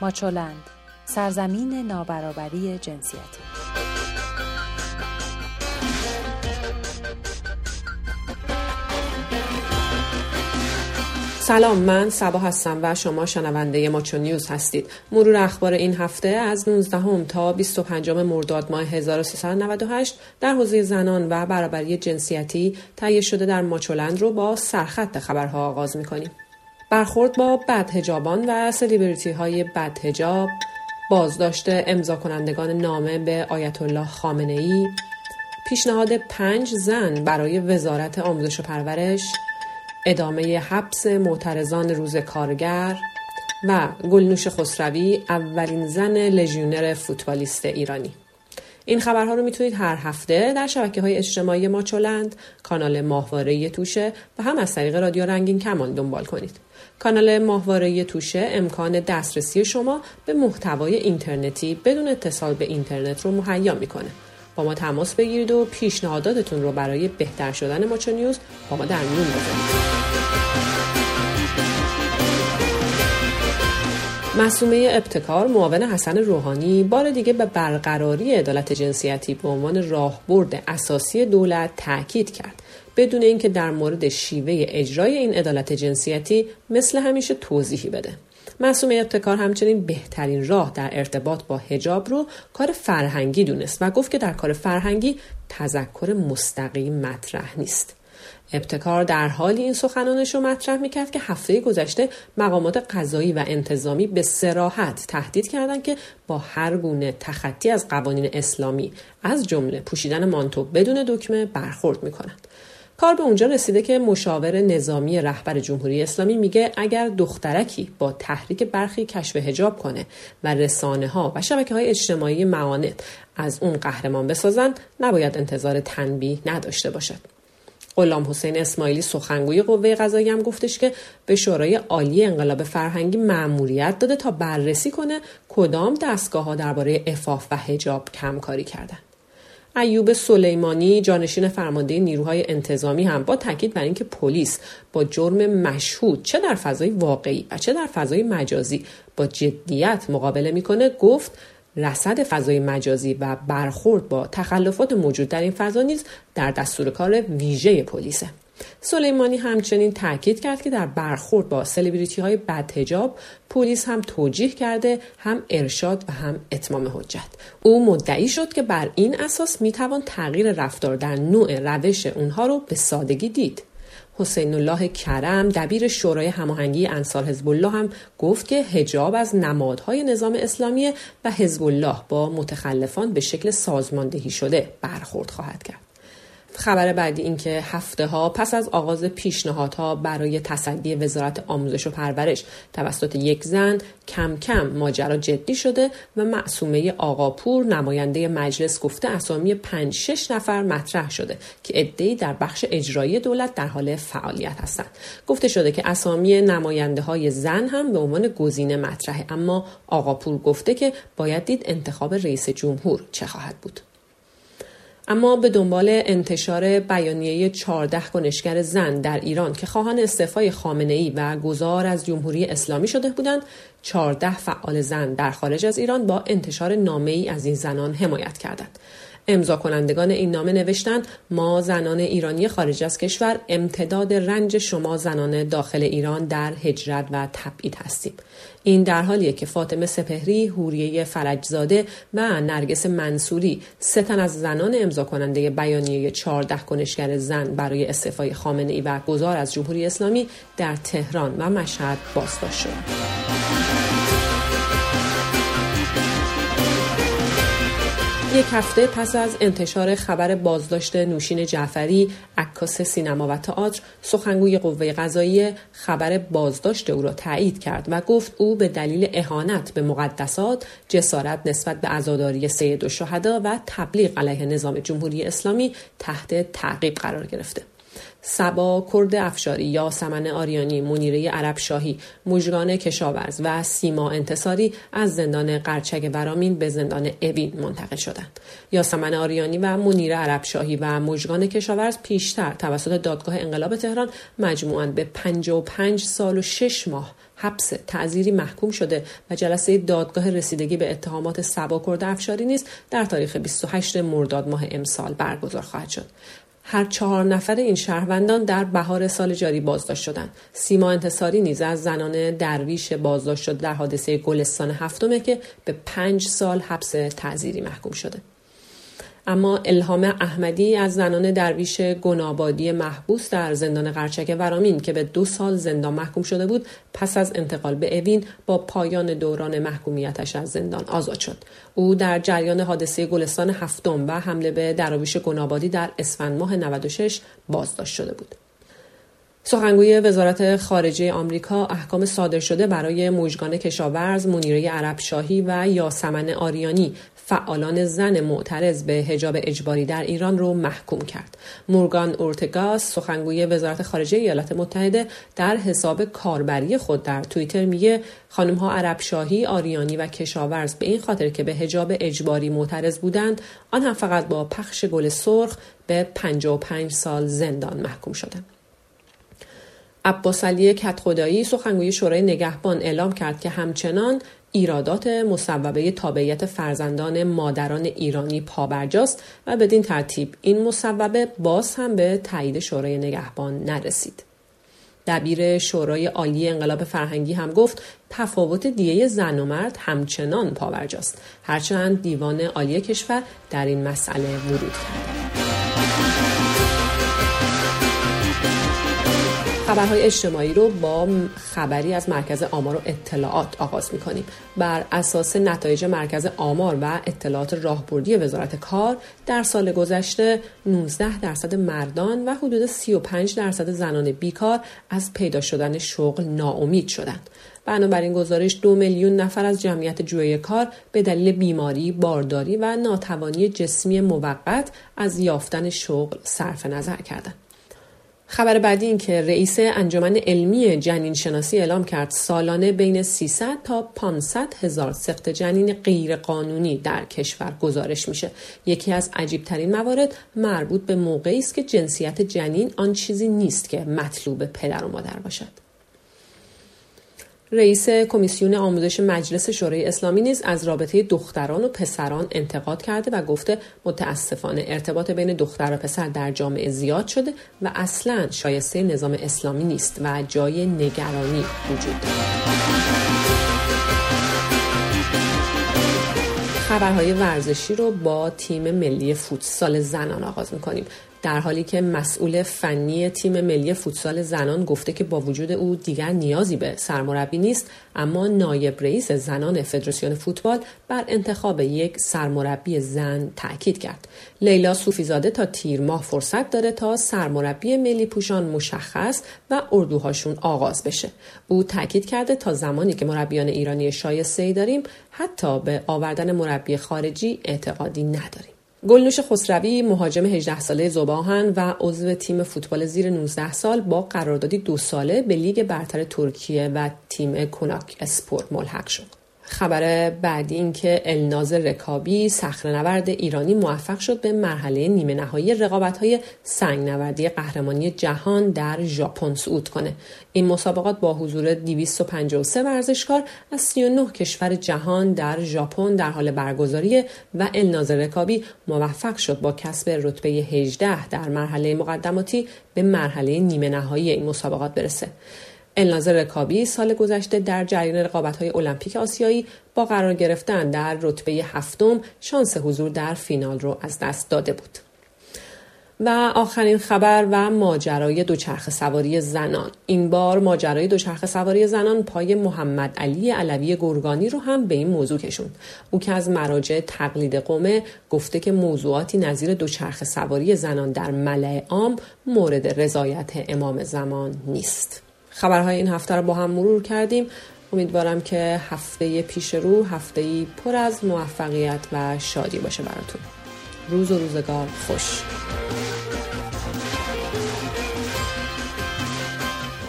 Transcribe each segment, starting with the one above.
ماچولند سرزمین نابرابری جنسیتی. سلام من سبا هستم و شما شنونده ماچو نیوز هستید. مرور اخبار این هفته از 19 تا 25 مرداد ماه 1398 در حوزه زنان و برابری جنسیتی تهیه شده در ماچولند رو با سرخط خبرها آغاز می‌کنیم. برخورد با بدهجابان و سلیبریتی های بدهجاب بازداشت امضا کنندگان نامه به آیت الله خامنه ای پیشنهاد پنج زن برای وزارت آموزش و پرورش ادامه حبس معترضان روز کارگر و گلنوش خسروی اولین زن لژیونر فوتبالیست ایرانی. این خبرها رو می‌تونید هر هفته در شبکه های اجتماعی ماچولند کانال ماهواره توشه و هم از طریق رادیو رنگین کمان دنبال کنید. کانال ماهواره توشه امکان دسترسی شما به محتوای اینترنتی بدون اتصال به اینترنت رو مهیا می‌کنه. با ما تماس بگیرید و پیشنهاداتتون رو برای بهتر شدن ماچو نیوز با ما در میون بذارید. مسومه ابتکار معاون حسن روحانی بار دیگه به برقراری عدالت جنسیتی به عنوان راهبرد اساسی دولت تاکید کرد. بدون اینکه در مورد شیوه اجرای این عدالت جنسیتی مثل همیشه توضیحی بده. معصومه ابتکار همچنین بهترین راه در ارتباط با هجاب رو کار فرهنگی دونست و گفت که در کار فرهنگی تذکر مستقیم مطرح نیست. ابتکار در حالی این سخنانش رو مطرح می‌کرد که هفته گذشته مقامات قضایی و انتظامی به سراحت تهدید کردند که با هر گونه تخطی از قوانین اسلامی از جمله پوشیدن مانتو بدون دکمه برخورد می‌کنند. کار به اونجا رسیده که مشاور نظامی رهبر جمهوری اسلامی میگه اگر دخترکی با تحریک برخی کشف هجاب کنه و رسانه ها و شبکه های اجتماعی معاند از اون قهرمان بسازن نباید انتظار تنبیه نداشته باشد. غلام حسین اسماعیلی سخنگوی قوه قضایی هم گفتش که به شورای عالی انقلاب فرهنگی مأموریت داده تا بررسی کنه کدام دستگاه ها درباره افاف و هجاب کمکاری کردن ایوب سلیمانی جانشین فرمانده نیروهای انتظامی هم با تاکید بر اینکه پلیس با جرم مشهود چه در فضای واقعی و چه در فضای مجازی با جدیت مقابله می‌کنه گفت رصد فضای مجازی و برخورد با تخلفات موجود در این فضا نیز در دستور کار ویژه پلیسه. سلیمانی همچنین تاکید کرد که در برخورد با سلبریتی های بدهجاب پلیس هم توجیه کرده هم ارشاد و هم اتمام حجت. او مدعی شد که بر این اساس می‌توان تغییر رفتار در نوع روش اونها رو به سادگی دید. حسین الله کرم دبیر شورای هماهنگی انصار حزب الله هم گفت که حجاب از نمادهای نظام اسلامی و حزب الله با متخلفان به شکل سازماندهی شده برخورد خواهد کرد. خبر بعدی این که هفته ها پس از آغاز پیشنهادها برای تصدی وزارت آموزش و پرورش توسط یک زن کم کم ماجرا جدی شده و معصومه آقاپور نماینده مجلس گفته اسامی 5 6 نفر مطرح شده که عده‌ای در بخش اجرایی دولت در حال فعالیت هستند. گفته شده که اسامی نماینده های زن هم به عنوان گزینه مطرحه اما آقاپور گفته که باید دید انتخاب رئیس جمهور چه خواهد بود. اما به دنبال انتشار بیانیه 14 کنشگر زن در ایران که خواهان استعفای خامنه ای و گذار از جمهوری اسلامی شده بودند 14 فعال زن در خارج از ایران با انتشار نامه ای از این زنان حمایت کردند. امضا کنندگان این نامه نوشتند ما زنان ایرانی خارج از کشور امتداد رنج شما زنان داخل ایران در هجرت و تبعید هستیم این در حالیه که فاطمه سپهری، هوریه فرجزاده و نرگس منصوری ستن از زنان امضا کننده بیانیه 14 کنشگر زن برای استعفای خامنه ای و گذار از جمهوری اسلامی در تهران و مشهد بازداشت شدند. یک هفته پس از انتشار خبر بازداشت نوشین جعفری عکاس سینما و تئاتر سخنگوی قوه قضایی خبر بازداشت او را تایید کرد و گفت او به دلیل اهانت به مقدسات جسارت نسبت به عزاداری سید الشهدا و تبلیغ علیه نظام جمهوری اسلامی تحت تعقیب قرار گرفته. سبا کرد افشاری یا سمن آریانی منیره عرب شاهی مژگان کشاورز و سیما انتصاری از زندان قرچگ برامین به زندان اوین منتقل شدند. یاسمن آریانی و منیره عرب شاهی و مژگان کشاورز پیشتر توسط دادگاه انقلاب تهران مجموعاً به 55 سال و 6 ماه حبس تعذیری محکوم شده و جلسه دادگاه رسیدگی به اتهامات سبا کرد افشاری نیز در تاریخ 28 مرداد ماه امسال برگزار خواهد شد. هر چهار نفر این شهروندان در بهار سال جاری بازداشت شدند. سیما انتصاری نیز از زنان درویش بازداشت شده در حادثه گلستان هفتمه که به پنج سال حبس تعذیری محکوم شده. اما الهام احمدی از زنان درویش گنابادی محبوس در زندان قرچک ورامین که به دو سال زندان محکوم شده بود پس از انتقال به اوین با پایان دوران محکومیتش از زندان آزاد شد. او در جریان حادثه گلستان هفتم و حمله به درویش گنابادی در اسفند ماه 96 بازداشت شده بود. سخنگوی وزارت خارجه آمریکا احکام صادر شده برای موجگان کشاورز منیره عرب شاهی و یاسمن آریانی فعالان زن معترض به حجاب اجباری در ایران رو محکوم کرد. مورگان اورتگاس سخنگوی وزارت خارجه ایالات متحده در حساب کاربری خود در توییتر میگه خانم ها عرب شاهی، آریانی و کشاورز به این خاطر که به حجاب اجباری معترض بودند آن هم فقط با پخش گل سرخ به 55 سال زندان محکوم شدند. عباس علی کتخدایی سخنگوی شورای نگهبان اعلام کرد که همچنان ایرادات مصوبه تابعیت فرزندان مادران ایرانی پابرجاست و بدین ترتیب این مصوبه باز هم به تایید شورای نگهبان نرسید. دبیر شورای عالی انقلاب فرهنگی هم گفت تفاوت دیه زن و مرد همچنان پاورجاست هرچند دیوان عالی کشور در این مسئله ورود کرده خبرهای اجتماعی رو با خبری از مرکز آمار و اطلاعات آغاز می کنیم. بر اساس نتایج مرکز آمار و اطلاعات راهبردی وزارت کار در سال گذشته 19 درصد مردان و حدود 35 درصد زنان بیکار از پیدا شدن شغل ناامید شدند. بنابراین گزارش دو میلیون نفر از جمعیت جوی کار به دلیل بیماری، بارداری و ناتوانی جسمی موقت از یافتن شغل صرف نظر کردند. خبر بعدی این که رئیس انجمن علمی جنین شناسی اعلام کرد سالانه بین 300 تا 500 هزار سخت جنین غیر قانونی در کشور گزارش میشه. یکی از عجیب ترین موارد مربوط به موقعی است که جنسیت جنین آن چیزی نیست که مطلوب پدر و مادر باشد. رئیس کمیسیون آموزش مجلس شورای اسلامی نیز از رابطه دختران و پسران انتقاد کرده و گفته متاسفانه ارتباط بین دختر و پسر در جامعه زیاد شده و اصلا شایسته نظام اسلامی نیست و جای نگرانی وجود دارد. خبرهای ورزشی رو با تیم ملی فوتسال زنان آغاز می‌کنیم در حالی که مسئول فنی تیم ملی فوتسال زنان گفته که با وجود او دیگر نیازی به سرمربی نیست اما نایب رئیس زنان فدراسیون فوتبال بر انتخاب یک سرمربی زن تاکید کرد. لیلا صوفیزاده تا تیر ماه فرصت داره تا سرمربی ملی پوشان مشخص و اردوهاشون آغاز بشه. او تاکید کرده تا زمانی که مربیان ایرانی شایسته ای داریم حتی به آوردن مربی خارجی اعتقادی نداریم. گلنوش خسروی مهاجم 18 ساله زباهن و عضو تیم فوتبال زیر 19 سال با قراردادی دو ساله به لیگ برتر ترکیه و تیم کناک اسپورت ملحق شد. خبر بعدی این که الناز رکابی نورد ایرانی موفق شد به مرحله نیمه نهایی رقابت های سنگ نوردی قهرمانی جهان در ژاپن صعود کنه. این مسابقات با حضور 253 ورزشکار از 39 کشور جهان در ژاپن در حال برگزاری و الناز رکابی موفق شد با کسب رتبه 18 در مرحله مقدماتی به مرحله نیمه نهایی این مسابقات برسه. الناز رکابی سال گذشته در جریان رقابت‌های المپیک آسیایی با قرار گرفتن در رتبه هفتم شانس حضور در فینال رو از دست داده بود. و آخرین خبر و ماجرای دوچرخه سواری زنان. این بار ماجرای دوچرخه سواری زنان پای محمد علی علوی گرگانی رو هم به این موضوع کشوند. او که از مراجع تقلید قومه گفته که موضوعاتی نظیر دوچرخه سواری زنان در ملع عام مورد رضایت امام زمان نیست. خبرهای این هفته رو با هم مرور کردیم. امیدوارم که هفته پیش رو هفته پر از موفقیت و شادی باشه براتون. روز و روزگار خوش.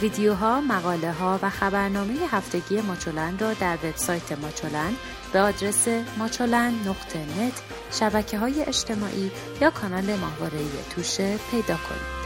ویدیوها، مقاله ها و خبرنامه هفتگی ماچولن را در وبسایت ماچولن به آدرس ماچولن نقطه نت شبکه های اجتماعی یا کانال ماهواره توشه پیدا کنید.